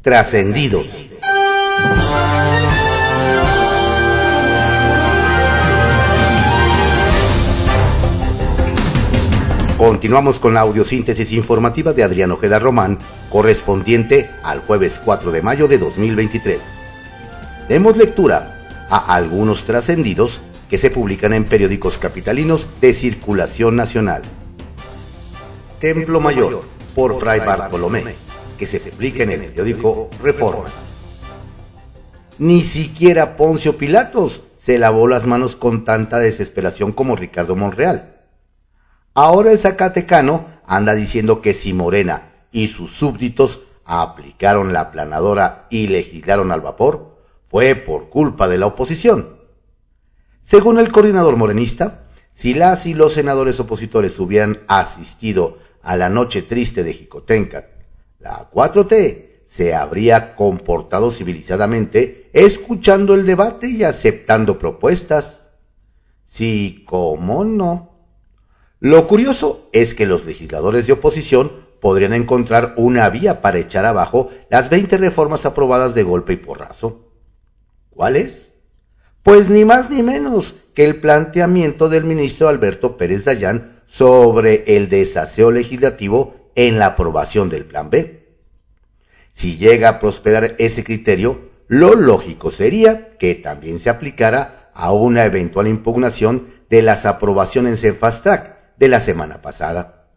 Trascendidos. Continuamos con la audiosíntesis informativa de Adriano Ojeda Román, correspondiente al jueves 4 de mayo de 2023. Demos lectura a algunos trascendidos que se publican en periódicos capitalinos de circulación nacional. Templo Mayor, por Fray Bartolomé, que se publica en el periódico Reforma. Ni siquiera Poncio Pilatos se lavó las manos con tanta desesperación como Ricardo Monreal Ahora el Zacatecano anda diciendo que si Morena y sus súbditos aplicaron la aplanadora y legislaron al vapor, fue por culpa de la oposición. Según el coordinador morenista, si las y los senadores opositores hubieran asistido a la noche triste de Jicotenca, la 4T se habría comportado civilizadamente escuchando el debate y aceptando propuestas. Sí, cómo no. Lo curioso es que los legisladores de oposición podrían encontrar una vía para echar abajo las 20 reformas aprobadas de golpe y porrazo. ¿Cuál es? Pues ni más ni menos que el planteamiento del ministro Alberto Pérez Dayán sobre el desaseo legislativo en la aprobación del Plan B. Si llega a prosperar ese criterio, lo lógico sería que también se aplicara a una eventual impugnación de las aprobaciones en fast track, de la semana pasada.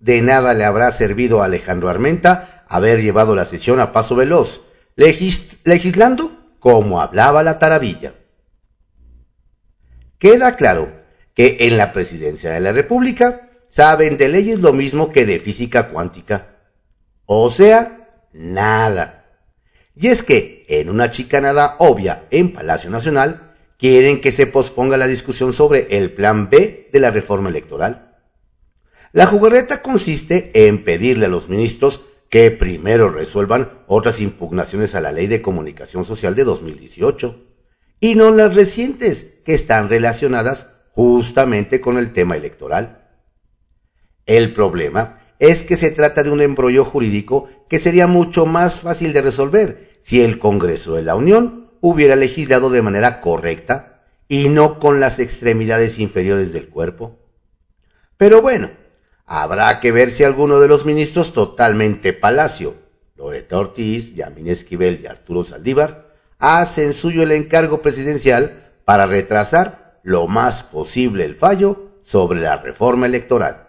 De nada le habrá servido a Alejandro Armenta haber llevado la sesión a paso veloz, legislando como hablaba la taravilla. Queda claro que en la presidencia de la República saben de leyes lo mismo que de física cuántica. O sea, nada. Y es que, en una chicanada obvia en Palacio Nacional, quieren que se posponga la discusión sobre el plan B de la reforma electoral. La jugarreta consiste en pedirle a los ministros que primero resuelvan otras impugnaciones a la Ley de Comunicación Social de 2018 y no las recientes que están relacionadas justamente con el tema electoral. El problema es que se trata de un embrollo jurídico que sería mucho más fácil de resolver si el Congreso de la Unión hubiera legislado de manera correcta y no con las extremidades inferiores del cuerpo. Pero bueno, habrá que ver si alguno de los ministros totalmente palacio, Loreta Ortiz, Yamín Esquivel y Arturo Saldívar, hacen suyo el encargo presidencial para retrasar lo más posible el fallo sobre la reforma electoral.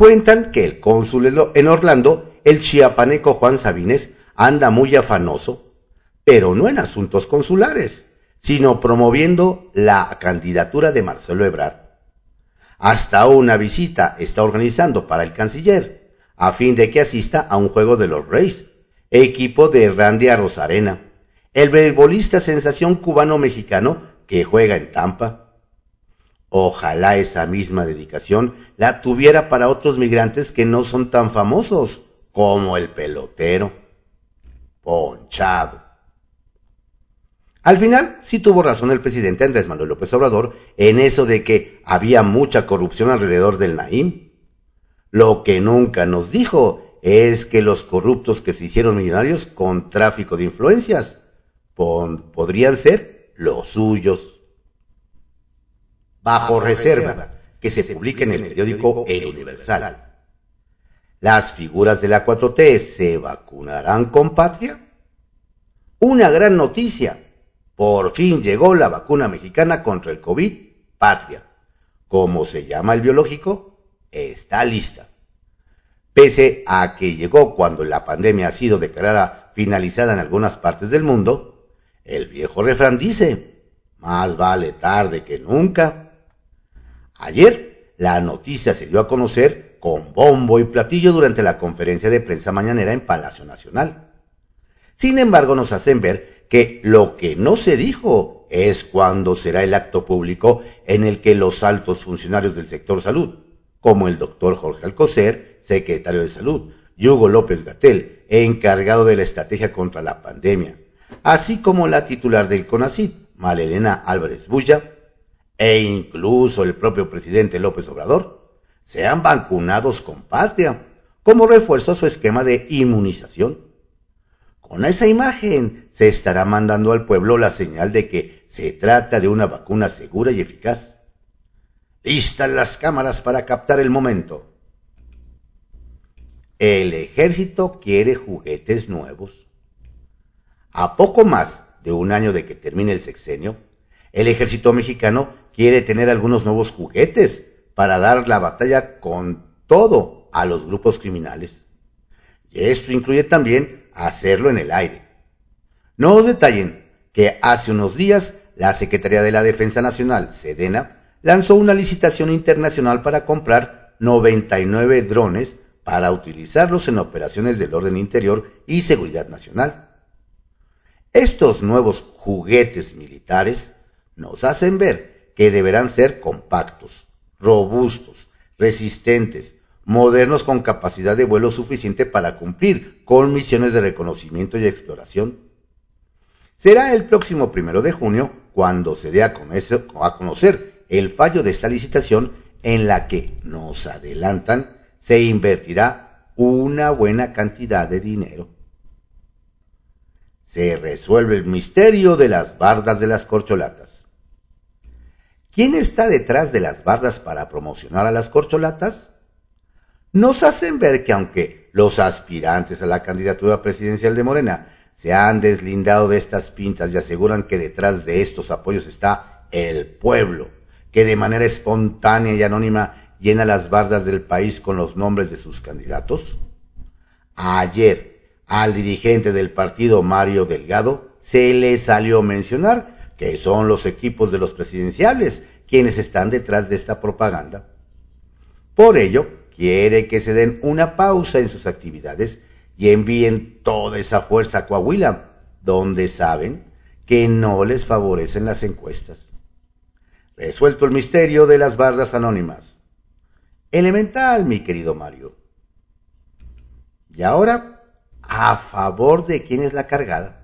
Cuentan que el cónsul en Orlando, el chiapaneco Juan Sabines, anda muy afanoso pero no en asuntos consulares, sino promoviendo la candidatura de Marcelo Ebrard. Hasta una visita está organizando para el canciller, a fin de que asista a un juego de los Reyes, equipo de Randy Rosarena, el beisbolista sensación cubano-mexicano que juega en Tampa. Ojalá esa misma dedicación la tuviera para otros migrantes que no son tan famosos como el pelotero. Ponchado. Al final, sí tuvo razón el presidente Andrés Manuel López Obrador en eso de que había mucha corrupción alrededor del Naim. Lo que nunca nos dijo es que los corruptos que se hicieron millonarios con tráfico de influencias podrían ser los suyos. Bajo reserva, que se publica en el periódico El Universal. ¿Las figuras de la 4T se vacunarán con patria? Una gran noticia por fin llegó la vacuna mexicana contra el COVID, Patria. Como se llama el biológico, está lista. Pese a que llegó cuando la pandemia ha sido declarada finalizada en algunas partes del mundo, el viejo refrán dice, más vale tarde que nunca. Ayer, la noticia se dio a conocer con bombo y platillo durante la conferencia de prensa mañanera en Palacio Nacional. Sin embargo, nos hacen ver que lo que no se dijo es cuándo será el acto público en el que los altos funcionarios del sector salud, como el doctor Jorge Alcocer, secretario de Salud, y Hugo López Gatel, encargado de la estrategia contra la pandemia, así como la titular del CONACID, Malelena Álvarez Bulla, e incluso el propio presidente López Obrador, sean vacunados con patria, como refuerzo a su esquema de inmunización. Con esa imagen se estará mandando al pueblo la señal de que se trata de una vacuna segura y eficaz. Listas las cámaras para captar el momento. El ejército quiere juguetes nuevos. A poco más de un año de que termine el sexenio, el ejército mexicano quiere tener algunos nuevos juguetes para dar la batalla con todo a los grupos criminales. Y esto incluye también hacerlo en el aire. No os detallen que hace unos días la Secretaría de la Defensa Nacional, Sedena, lanzó una licitación internacional para comprar 99 drones para utilizarlos en operaciones del orden interior y seguridad nacional. Estos nuevos juguetes militares nos hacen ver que deberán ser compactos, robustos, resistentes, modernos con capacidad de vuelo suficiente para cumplir con misiones de reconocimiento y exploración. Será el próximo primero de junio cuando se dé a conocer el fallo de esta licitación en la que nos adelantan se invertirá una buena cantidad de dinero. Se resuelve el misterio de las bardas de las corcholatas. ¿Quién está detrás de las bardas para promocionar a las corcholatas? Nos hacen ver que aunque los aspirantes a la candidatura presidencial de Morena se han deslindado de estas pintas y aseguran que detrás de estos apoyos está el pueblo, que de manera espontánea y anónima llena las bardas del país con los nombres de sus candidatos? Ayer, al dirigente del partido Mario Delgado, se le salió mencionar que son los equipos de los presidenciales quienes están detrás de esta propaganda. Por ello, quiere que se den una pausa en sus actividades y envíen toda esa fuerza a Coahuila, donde saben que no les favorecen las encuestas. Resuelto el misterio de las bardas anónimas. Elemental, mi querido Mario. Y ahora, a favor de quién es la cargada.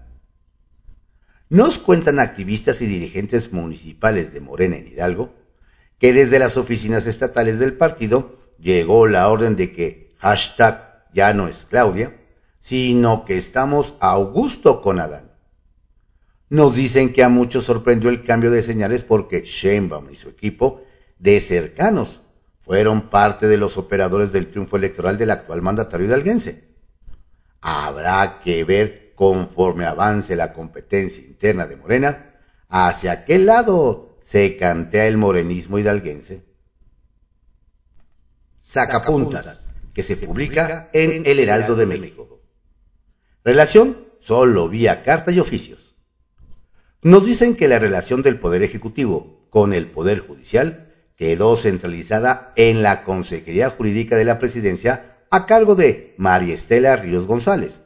Nos cuentan activistas y dirigentes municipales de Morena en Hidalgo que desde las oficinas estatales del partido llegó la orden de que hashtag ya no es Claudia, sino que estamos a Augusto con Adán. Nos dicen que a muchos sorprendió el cambio de señales porque Sheinbaum y su equipo de cercanos fueron parte de los operadores del triunfo electoral del actual mandatario hidalguense. Habrá que ver conforme avance la competencia interna de Morena hacia qué lado se cantea el morenismo hidalguense. Sacapuntas, que se publica en El Heraldo de México. Relación solo vía carta y oficios. Nos dicen que la relación del Poder Ejecutivo con el Poder Judicial quedó centralizada en la Consejería Jurídica de la Presidencia a cargo de María Estela Ríos González.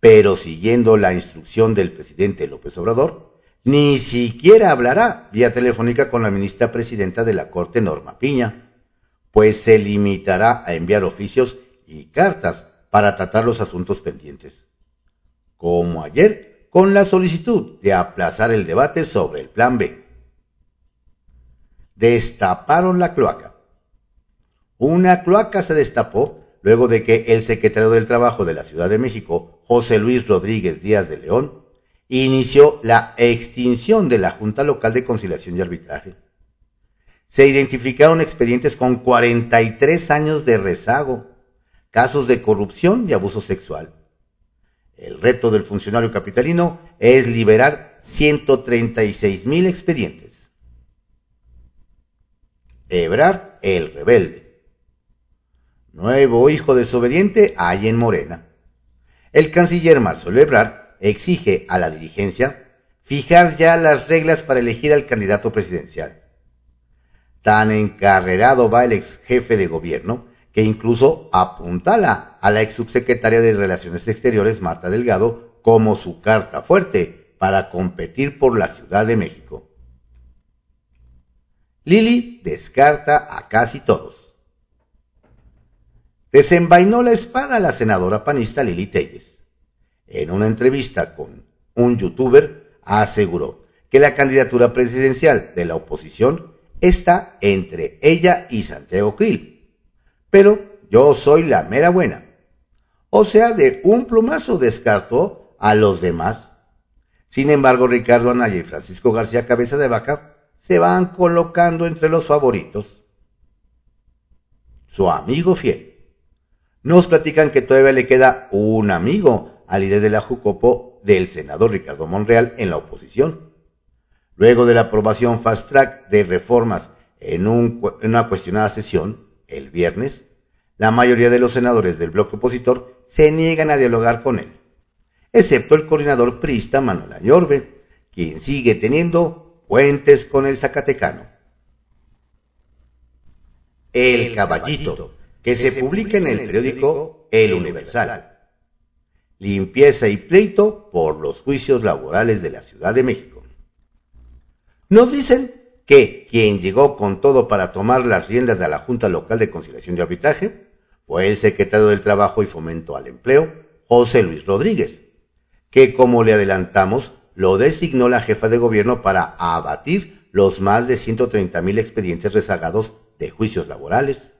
Pero siguiendo la instrucción del presidente López Obrador, ni siquiera hablará vía telefónica con la ministra presidenta de la Corte Norma Piña, pues se limitará a enviar oficios y cartas para tratar los asuntos pendientes. Como ayer, con la solicitud de aplazar el debate sobre el Plan B destaparon la cloaca. Una cloaca se destapó luego de que el secretario del Trabajo de la Ciudad de México, José Luis Rodríguez Díaz de León, inició la extinción de la Junta Local de Conciliación y Arbitraje. Se identificaron expedientes con 43 años de rezago, casos de corrupción y abuso sexual. El reto del funcionario capitalino es liberar 136 mil expedientes. Ebrard el rebelde. Nuevo hijo desobediente hay en Morena. El canciller Marcelo Ebrard exige a la dirigencia fijar ya las reglas para elegir al candidato presidencial. Tan encarrerado va el ex jefe de gobierno que incluso apuntala a la ex subsecretaria de Relaciones Exteriores Marta Delgado como su carta fuerte para competir por la Ciudad de México. Lili descarta a casi todos. Desenvainó la espada la senadora panista Lili Telles. En una entrevista con un youtuber, aseguró que la candidatura presidencial de la oposición está entre ella y Santiago Krill. Pero yo soy la mera buena. O sea, de un plumazo descartó a los demás. Sin embargo, Ricardo Anaya y Francisco García Cabeza de Vaca se van colocando entre los favoritos. Su amigo fiel. Nos platican que todavía le queda un amigo al líder de la Jucopo del senador Ricardo Monreal en la oposición. Luego de la aprobación fast track de reformas en, en una cuestionada sesión, el viernes, la mayoría de los senadores del bloque opositor se niegan a dialogar con él, excepto el coordinador priista Manuel Añorbe, quien sigue teniendo puentes con el Zacatecano. El Caballito, que se publica en el periódico El Universal. Limpieza y pleito por los juicios laborales de la Ciudad de México. Nos dicen que quien llegó con todo para tomar las riendas de la Junta Local de Conciliación y Arbitraje fue el secretario del Trabajo y Fomento al Empleo, José Luis Rodríguez, que como le adelantamos, lo designó la jefa de gobierno para abatir los más de 130 mil expedientes rezagados de juicios laborales.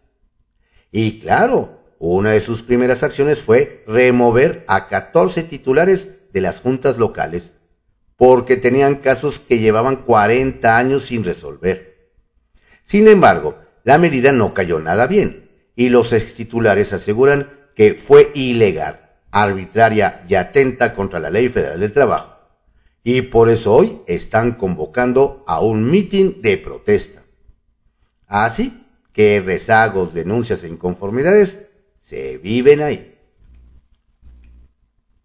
Y claro, una de sus primeras acciones fue remover a 14 titulares de las juntas locales, porque tenían casos que llevaban 40 años sin resolver. Sin embargo, la medida no cayó nada bien, y los extitulares aseguran que fue ilegal, arbitraria y atenta contra la ley federal del trabajo. Y por eso hoy están convocando a un mitin de protesta. Así que rezagos, denuncias e inconformidades se viven ahí.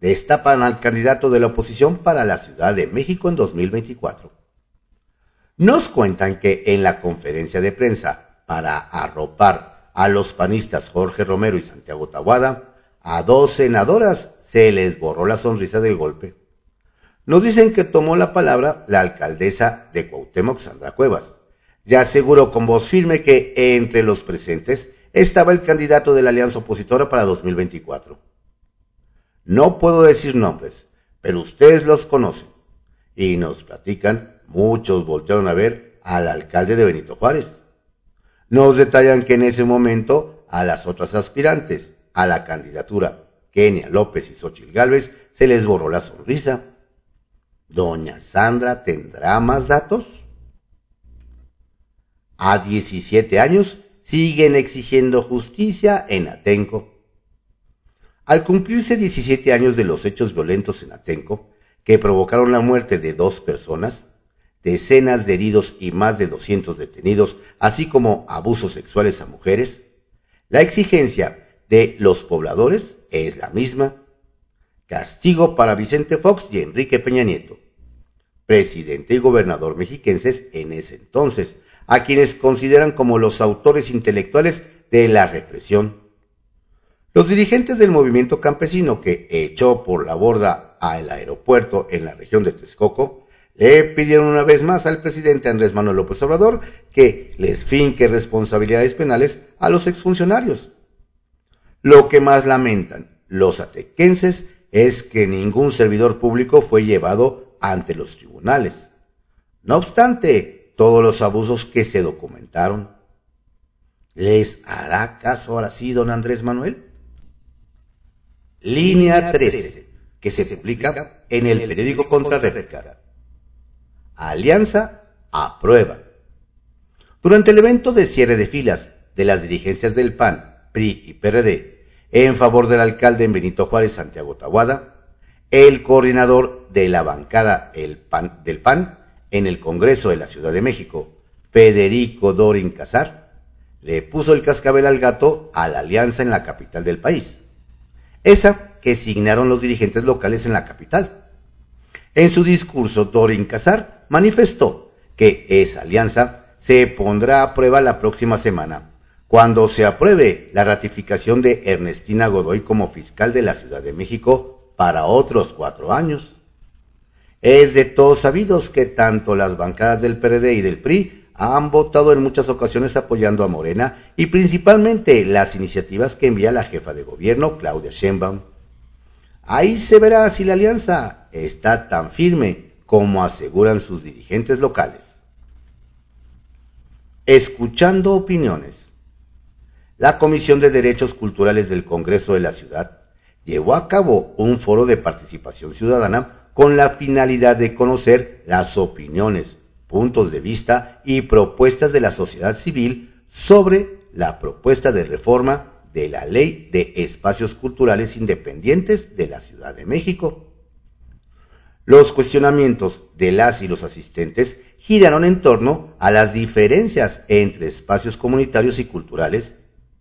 Destapan al candidato de la oposición para la Ciudad de México en 2024. Nos cuentan que en la conferencia de prensa para arropar a los panistas Jorge Romero y Santiago Tahuada, a dos senadoras se les borró la sonrisa del golpe. Nos dicen que tomó la palabra la alcaldesa de Cuauhtémoc, Sandra Cuevas, ya aseguró con voz firme que entre los presentes estaba el candidato de la alianza opositora para 2024. No puedo decir nombres, pero ustedes los conocen. Y nos platican, muchos voltearon a ver al alcalde de Benito Juárez. Nos detallan que en ese momento a las otras aspirantes a la candidatura, Kenia López y Xochil Gálvez, se les borró la sonrisa. ¿Doña Sandra tendrá más datos? A 17 años siguen exigiendo justicia en Atenco. Al cumplirse 17 años de los hechos violentos en Atenco, que provocaron la muerte de dos personas, decenas de heridos y más de 200 detenidos, así como abusos sexuales a mujeres, la exigencia de los pobladores es la misma. Castigo para Vicente Fox y Enrique Peña Nieto, presidente y gobernador mexiquenses en ese entonces, a quienes consideran como los autores intelectuales de la represión. Los dirigentes del movimiento campesino que echó por la borda al aeropuerto en la región de Texcoco le pidieron una vez más al presidente Andrés Manuel López Obrador que les finque responsabilidades penales a los exfuncionarios. Lo que más lamentan los atequenses es que ningún servidor público fue llevado ante los tribunales. No obstante, todos los abusos que se documentaron. ¿Les hará caso ahora sí don Andrés Manuel? Línea 13, que se publica en el periódico Contrarréplica. Alianza aprueba. Durante el evento de cierre de filas de las dirigencias del PAN, PRI y PRD en favor del alcalde en Benito Juárez, Santiago Tahuada, el coordinador de la bancada el PAN, del PAN en el Congreso de la Ciudad de México, Federico Dorin Casar, le puso el cascabel al gato a la alianza en la capital del país. Esa que signaron los dirigentes locales en la capital. En su discurso, Dorin Casar manifestó que esa alianza se pondrá a prueba la próxima semana, cuando se apruebe la ratificación de Ernestina Godoy como fiscal de la Ciudad de México para otros cuatro años. Es de todos sabidos que tanto las bancadas del PRD y del PRI han votado en muchas ocasiones apoyando a Morena y principalmente las iniciativas que envía la jefa de gobierno, Claudia Sheinbaum. Ahí se verá si la alianza está tan firme como aseguran sus dirigentes locales. Escuchando opiniones. La Comisión de Derechos Culturales del Congreso de la Ciudad llevó a cabo un foro de participación ciudadana con la finalidad de conocer las opiniones, puntos de vista y propuestas de la sociedad civil sobre la propuesta de reforma de la Ley de Espacios Culturales Independientes de la Ciudad de México. Los cuestionamientos de las y los asistentes giraron en torno a las diferencias entre espacios comunitarios y culturales,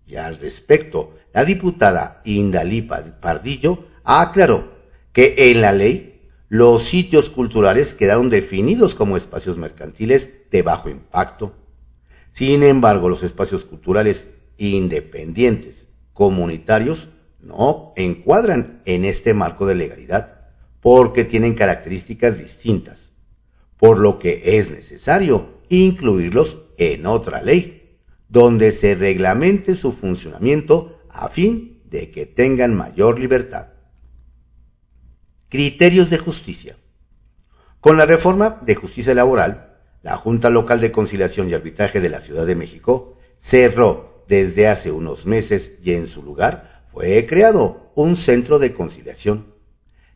y al respecto, la diputada Indalí Pardillo aclaró que en la ley los sitios culturales quedaron definidos como espacios mercantiles de bajo impacto. Sin embargo, los espacios culturales independientes comunitarios no encuadran en este marco de legalidad porque tienen características distintas, por lo que es necesario incluirlos en otra ley, donde se reglamente su funcionamiento a fin de que tengan mayor libertad. Criterios de justicia. Con la reforma de justicia laboral, la Junta Local de Conciliación y Arbitraje de la Ciudad de México cerró desde hace unos meses y en su lugar fue creado un centro de conciliación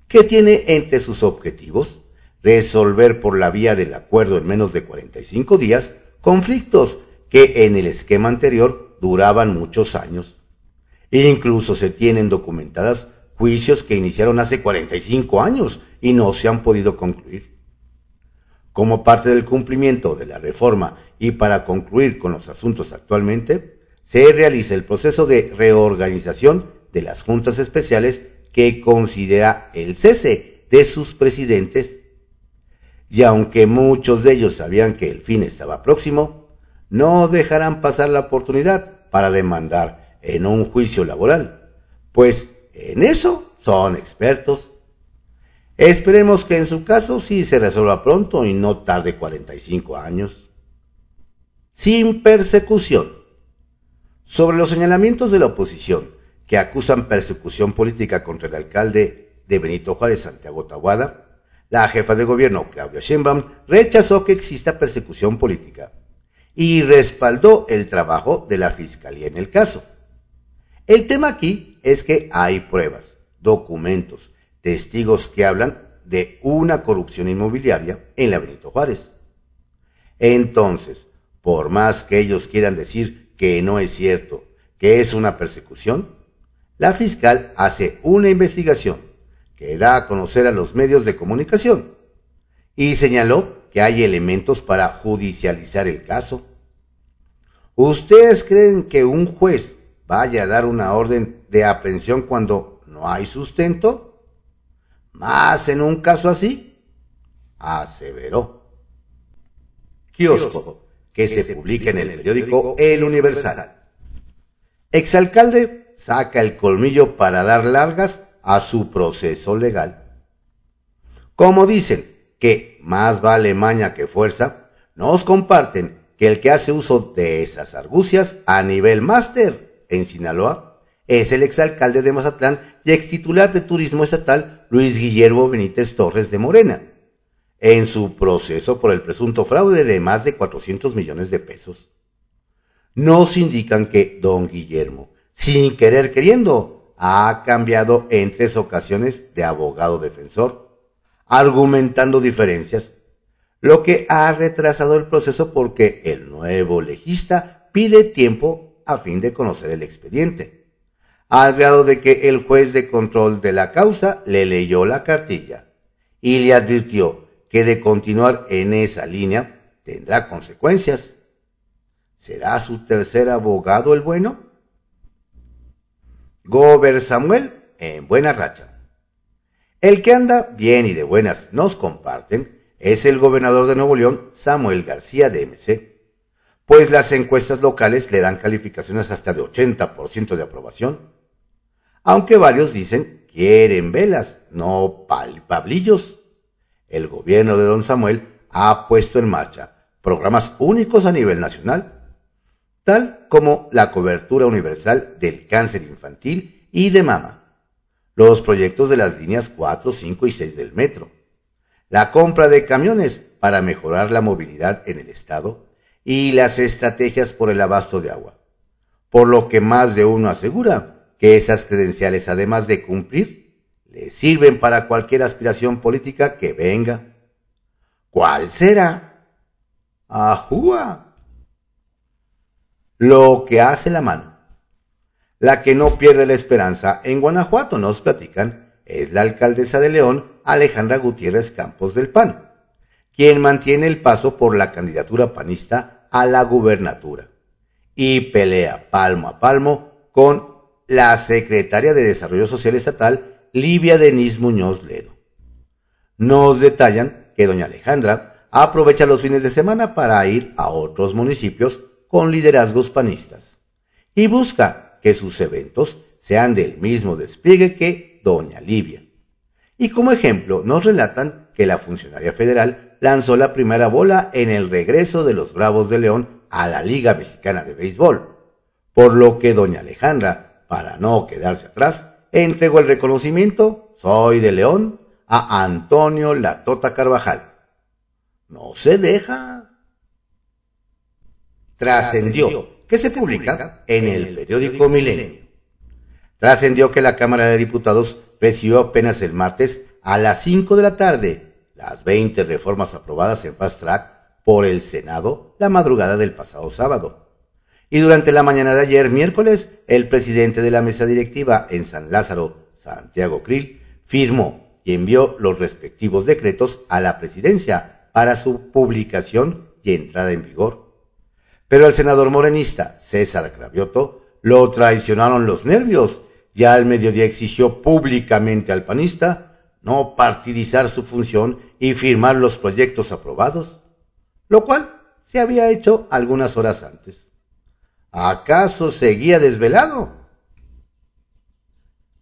que tiene entre sus objetivos resolver por la vía del acuerdo en menos de 45 días conflictos que en el esquema anterior duraban muchos años. Incluso se tienen documentadas juicios que iniciaron hace 45 años y no se han podido concluir. Como parte del cumplimiento de la reforma y para concluir con los asuntos actualmente, se realiza el proceso de reorganización de las juntas especiales que considera el cese de sus presidentes. Y aunque muchos de ellos sabían que el fin estaba próximo, no dejarán pasar la oportunidad para demandar en un juicio laboral, pues en eso son expertos. Esperemos que en su caso sí se resuelva pronto y no tarde 45 años. Sin persecución. Sobre los señalamientos de la oposición que acusan persecución política contra el alcalde de Benito Juárez, Santiago Tahuada, la jefa de gobierno, Claudia Sheinbaum, rechazó que exista persecución política y respaldó el trabajo de la Fiscalía en el caso. El tema aquí es que hay pruebas, documentos, testigos que hablan de una corrupción inmobiliaria en la Benito Juárez. Entonces, por más que ellos quieran decir que no es cierto, que es una persecución, la fiscal hace una investigación que da a conocer a los medios de comunicación y señaló que hay elementos para judicializar el caso. ¿Ustedes creen que un juez vaya a dar una orden de aprehensión cuando no hay sustento? Más en un caso así, aseveró. Kiosco, que se publica en el periódico El Universal. Exalcalde saca el colmillo para dar largas a su proceso legal. Como dicen que más vale maña que fuerza, nos comparten que el que hace uso de esas argucias a nivel máster en Sinaloa es el exalcalde de Mazatlán y ex titular de Turismo Estatal Luis Guillermo Benítez Torres de Morena, en su proceso por el presunto fraude de más de 400 millones de pesos. Nos indican que don Guillermo sin querer queriendo, ha cambiado en tres ocasiones de abogado defensor, argumentando diferencias, lo que ha retrasado el proceso porque el nuevo legista pide tiempo a fin de conocer el expediente, al grado de que el juez de control de la causa le leyó la cartilla y le advirtió que de continuar en esa línea tendrá consecuencias. ¿Será su tercer abogado el bueno? Gober Samuel en buena racha. El que anda bien y de buenas nos comparten es el gobernador de Nuevo León, Samuel García de MC, pues las encuestas locales le dan calificaciones hasta de 80% de aprobación, aunque varios dicen quieren velas, no pablillos. El gobierno de don Samuel ha puesto en marcha programas únicos a nivel nacional tal como la cobertura universal del cáncer infantil y de mama, los proyectos de las líneas 4, 5 y 6 del metro, la compra de camiones para mejorar la movilidad en el estado y las estrategias por el abasto de agua, por lo que más de uno asegura que esas credenciales, además de cumplir, le sirven para cualquier aspiración política que venga. ¿Cuál será? ¡Ajúa! Lo que hace la mano. La que no pierde la esperanza en Guanajuato, nos platican, es la alcaldesa de León, Alejandra Gutiérrez Campos del PAN, quien mantiene el paso por la candidatura panista a la gubernatura y pelea palmo a palmo con la secretaria de Desarrollo Social Estatal, Livia Denis Muñoz Ledo. Nos detallan que doña Alejandra aprovecha los fines de semana para ir a otros municipios con liderazgos panistas y busca que sus eventos sean del mismo despliegue que doña Livia. Y como ejemplo nos relatan que la funcionaria federal lanzó la primera bola en el regreso de los Bravos de León a la Liga Mexicana de Béisbol, por lo que doña Alejandra, para no quedarse atrás, entregó el reconocimiento Soy de León a Antonio Latota Carvajal. No se deja. Trascendió que se publica en el periódico Milenio. Trascendió que la Cámara de Diputados recibió apenas el martes a las 5 de la tarde las 20 reformas aprobadas en fast track por el Senado la madrugada del pasado sábado. Y durante la mañana de ayer, miércoles, el presidente de la mesa directiva en San Lázaro, Santiago Krill, firmó y envió los respectivos decretos a la presidencia para su publicación y entrada en vigor. Pero al senador morenista César Cravioto lo traicionaron los nervios y al mediodía exigió públicamente al panista no partidizar su función y firmar los proyectos aprobados, lo cual se había hecho algunas horas antes. ¿Acaso seguía desvelado?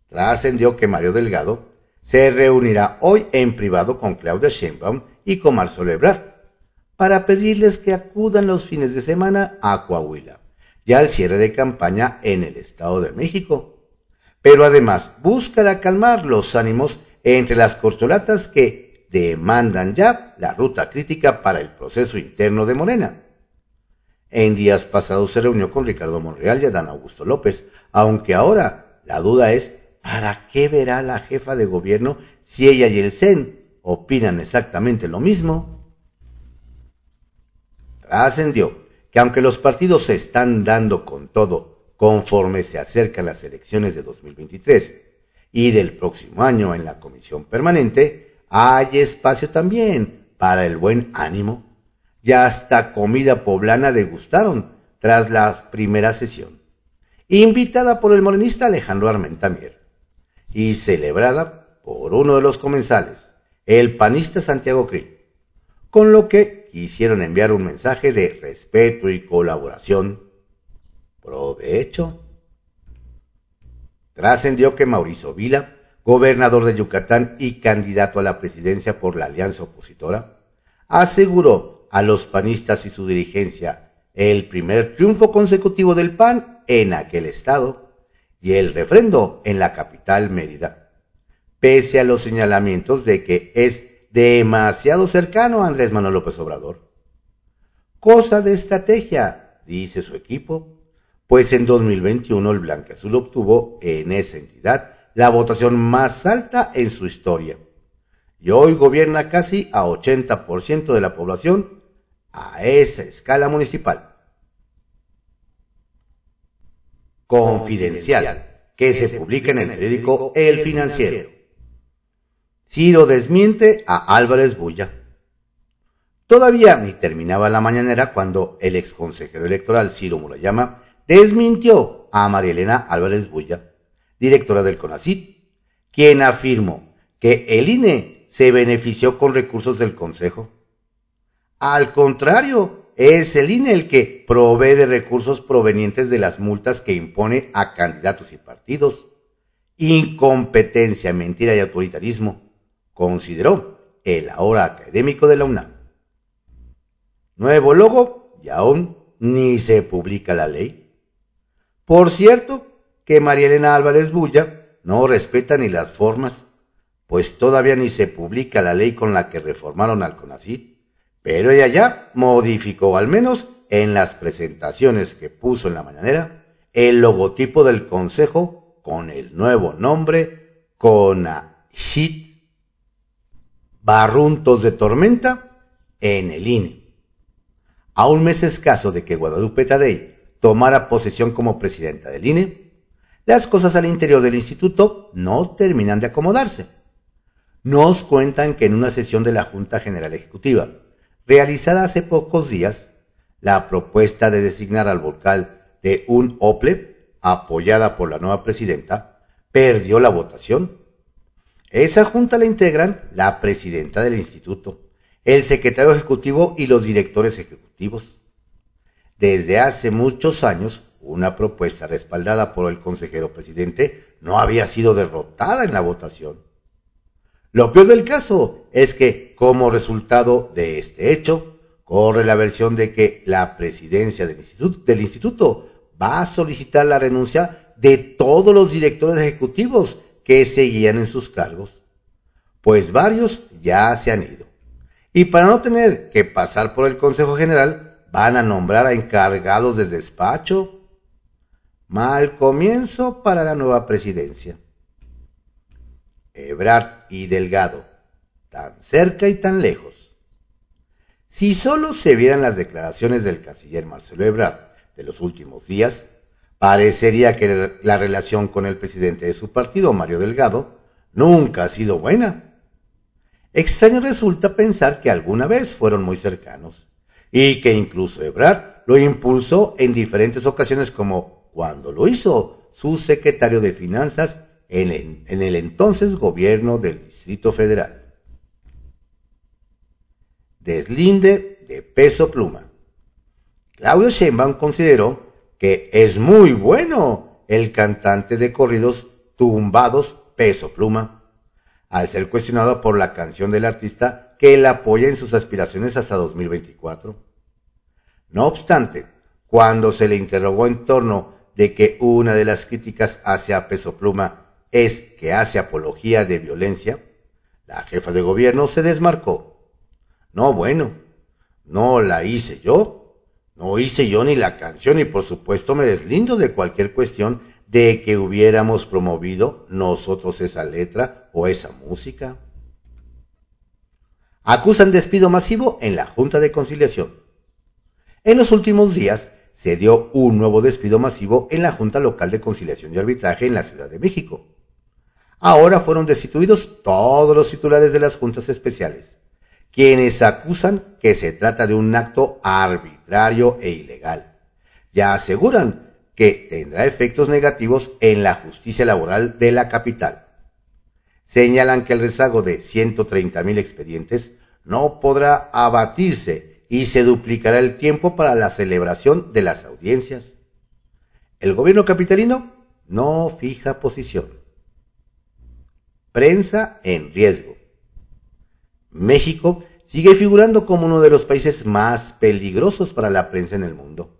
Trascendió que Mario Delgado se reunirá hoy en privado con Claudia Sheinbaum y con Marcelo Ebrard para pedirles que acudan los fines de semana a Coahuila y al cierre de campaña en el Estado de México. Pero además buscará calmar los ánimos entre las corcholatas que demandan ya la ruta crítica para el proceso interno de Morena. En días pasados se reunió con Ricardo Monreal y Adán Augusto López, aunque ahora la duda es ¿para qué verá la jefa de gobierno si ella y el CEN opinan exactamente lo mismo? Trascendió que aunque los partidos se están dando con todo conforme se acercan las elecciones de 2023, y del próximo año en la comisión permanente, hay espacio también para el buen ánimo. Ya hasta comida poblana degustaron tras la primera sesión, invitada por el morenista Alejandro Armentamier y celebrada por uno de los comensales, el panista Santiago Cri, con lo que quisieron enviar un mensaje de respeto y colaboración. Provecho. Trascendió que Mauricio Vila, gobernador de Yucatán y candidato a la presidencia por la alianza opositora, aseguró a los panistas y su dirigencia el primer triunfo consecutivo del PAN en aquel estado y el refrendo en la capital Mérida, pese a los señalamientos de que es demasiado cercano a Andrés Manuel López Obrador. Cosa de estrategia, dice su equipo, pues en 2021 el Blanqueazul obtuvo en esa entidad la votación más alta en su historia. Y hoy gobierna casi a 80% de la población a esa escala municipal. Confidencial, que se publica en el periódico El Financiero. Ciro desmiente a Álvarez Bulla. Todavía ni terminaba la mañanera cuando el exconsejero electoral Ciro Murayama desmintió a María Elena Álvarez Bulla, directora del CONACIT, quien afirmó que el INE se benefició con recursos del Consejo. Al contrario, es el INE el que provee de recursos provenientes de las multas que impone a candidatos y partidos. Incompetencia, mentira y autoritarismo, consideró el ahora académico de la UNAM. Nuevo logo y aún ni se publica la ley. Por cierto, que María Elena Álvarez Bulla no respeta ni las formas, pues todavía ni se publica la ley con la que reformaron al CONACYT, pero ella ya modificó, al menos en las presentaciones que puso en la mañanera, el logotipo del Consejo con el nuevo nombre Conahit Barruntos de Tormenta en el INE. A un mes escaso de que Guadalupe Tadei tomara posesión como presidenta del INE, las cosas al interior del instituto no terminan de acomodarse. Nos cuentan que en una sesión de la Junta General Ejecutiva, realizada hace pocos días, la propuesta de designar al vocal de un OPLE, apoyada por la nueva presidenta, perdió la votación. Esa junta la integran la presidenta del instituto, el secretario ejecutivo y los directores ejecutivos. Desde hace muchos años, una propuesta respaldada por el consejero presidente no había sido derrotada en la votación. Lo peor del caso es que, como resultado de este hecho, corre la versión de que la presidencia del instituto, del instituto va a solicitar la renuncia de todos los directores ejecutivos que seguían en sus cargos, pues varios ya se han ido. Y para no tener que pasar por el Consejo General, van a nombrar a encargados de despacho. Mal comienzo para la nueva presidencia. Ebrard y Delgado, tan cerca y tan lejos. Si solo se vieran las declaraciones del canciller Marcelo Ebrard de los últimos días, parecería que la relación con el presidente de su partido, Mario Delgado, nunca ha sido buena. Extraño resulta pensar que alguna vez fueron muy cercanos y que incluso Ebrard lo impulsó en diferentes ocasiones como cuando lo hizo su secretario de Finanzas en el, entonces gobierno del Distrito Federal. Deslinde de peso pluma. Claudio Sheinbaum consideró que es muy bueno el cantante de corridos tumbados peso pluma, al ser cuestionado por la canción del artista que él apoya en sus aspiraciones hasta 2024. No obstante, cuando se le interrogó en torno de que una de las críticas hacia Peso Pluma es que hace apología de violencia, la jefa de gobierno se desmarcó. No, bueno, no la hice yo, no hice yo ni la canción y por supuesto me deslindo de cualquier cuestión de que hubiéramos promovido nosotros esa letra o esa música. Acusan despido masivo en la Junta de Conciliación. En los últimos días se dio un nuevo despido masivo en la Junta Local de Conciliación y Arbitraje en la Ciudad de México. Ahora fueron destituidos todos los titulares de las juntas especiales, quienes acusan que se trata de un acto arbitrario e ilegal. Ya aseguran que tendrá efectos negativos en la justicia laboral de la capital. Señalan que el rezago de 130 mil expedientes no podrá abatirse y se duplicará el tiempo para la celebración de las audiencias. El gobierno capitalino no fija posición. Prensa en riesgo. México sigue figurando como uno de los países más peligrosos para la prensa en el mundo,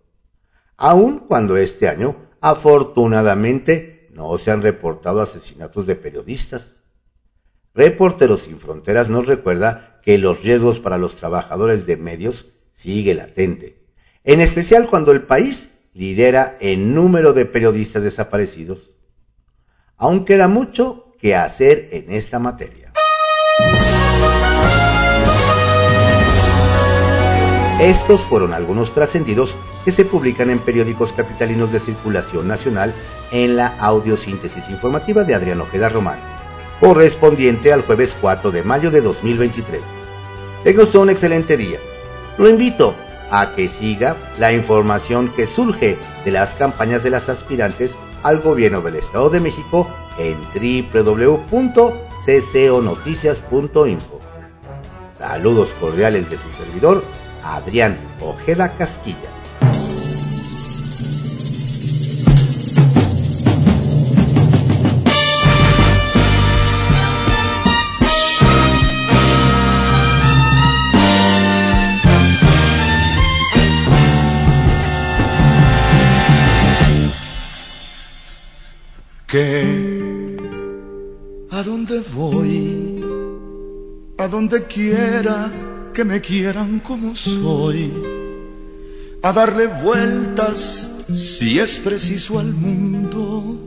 aun cuando este año, afortunadamente, no se han reportado asesinatos de periodistas. Reporteros sin Fronteras nos recuerda que los riesgos para los trabajadores de medios sigue latente, en especial cuando el país lidera el número de periodistas desaparecidos. Aún queda mucho que hacer en esta materia. Estos fueron algunos trascendidos que se publican en periódicos capitalinos de circulación nacional en la audiosíntesis informativa de Adrián Ojeda Román, correspondiente al jueves 4 de mayo de 2023. Tenga usted un excelente día. Lo invito a que siga la información que surge de las campañas de las aspirantes al gobierno del Estado de México en www.cconoticias.info. Saludos cordiales de su servidor, Adrián Ojeda Castilla. a dónde voy, a donde quiera que me quieran como soy, a darle vueltas si es preciso al mundo,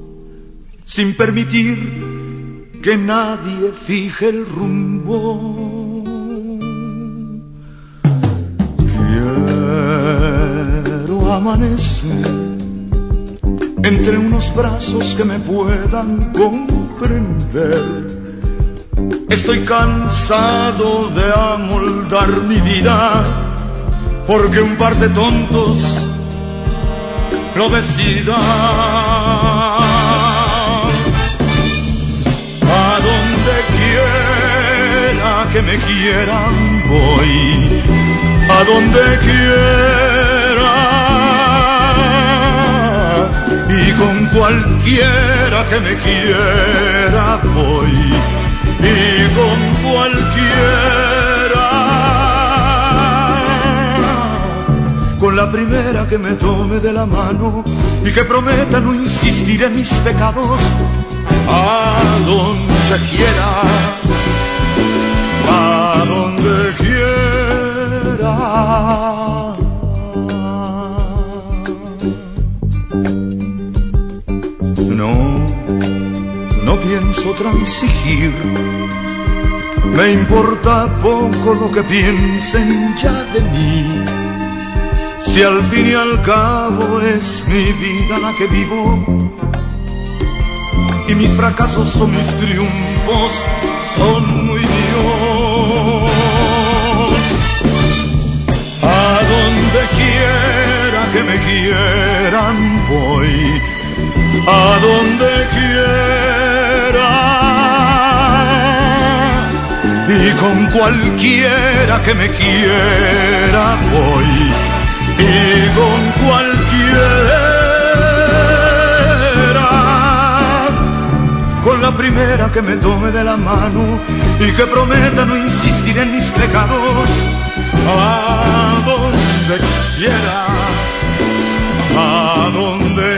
sin permitir que nadie fije el rumbo. Quiero amanecer entre unos brazos que me puedan comprender. Estoy cansado de amoldar mi vida porque un par de tontos lo decidan. A donde quiera que me quieran voy, a donde quiera. Y con cualquiera que me quiera voy y con cualquiera. Con la primera que me tome de la mano y que prometa no insistir en mis pecados a donde quiera a donde quiera pienso transigir. Me importa poco lo que piensen ya de mí. Si al fin y al cabo es mi vida la que vivo y mis fracasos son mis triunfos, son muy míos. A donde quiera que me quieran voy, a donde quiera y con cualquiera que me quiera voy. Y con cualquiera. Con la primera que me tome de la mano y que prometa no insistir en mis pecados. A donde quiera a donde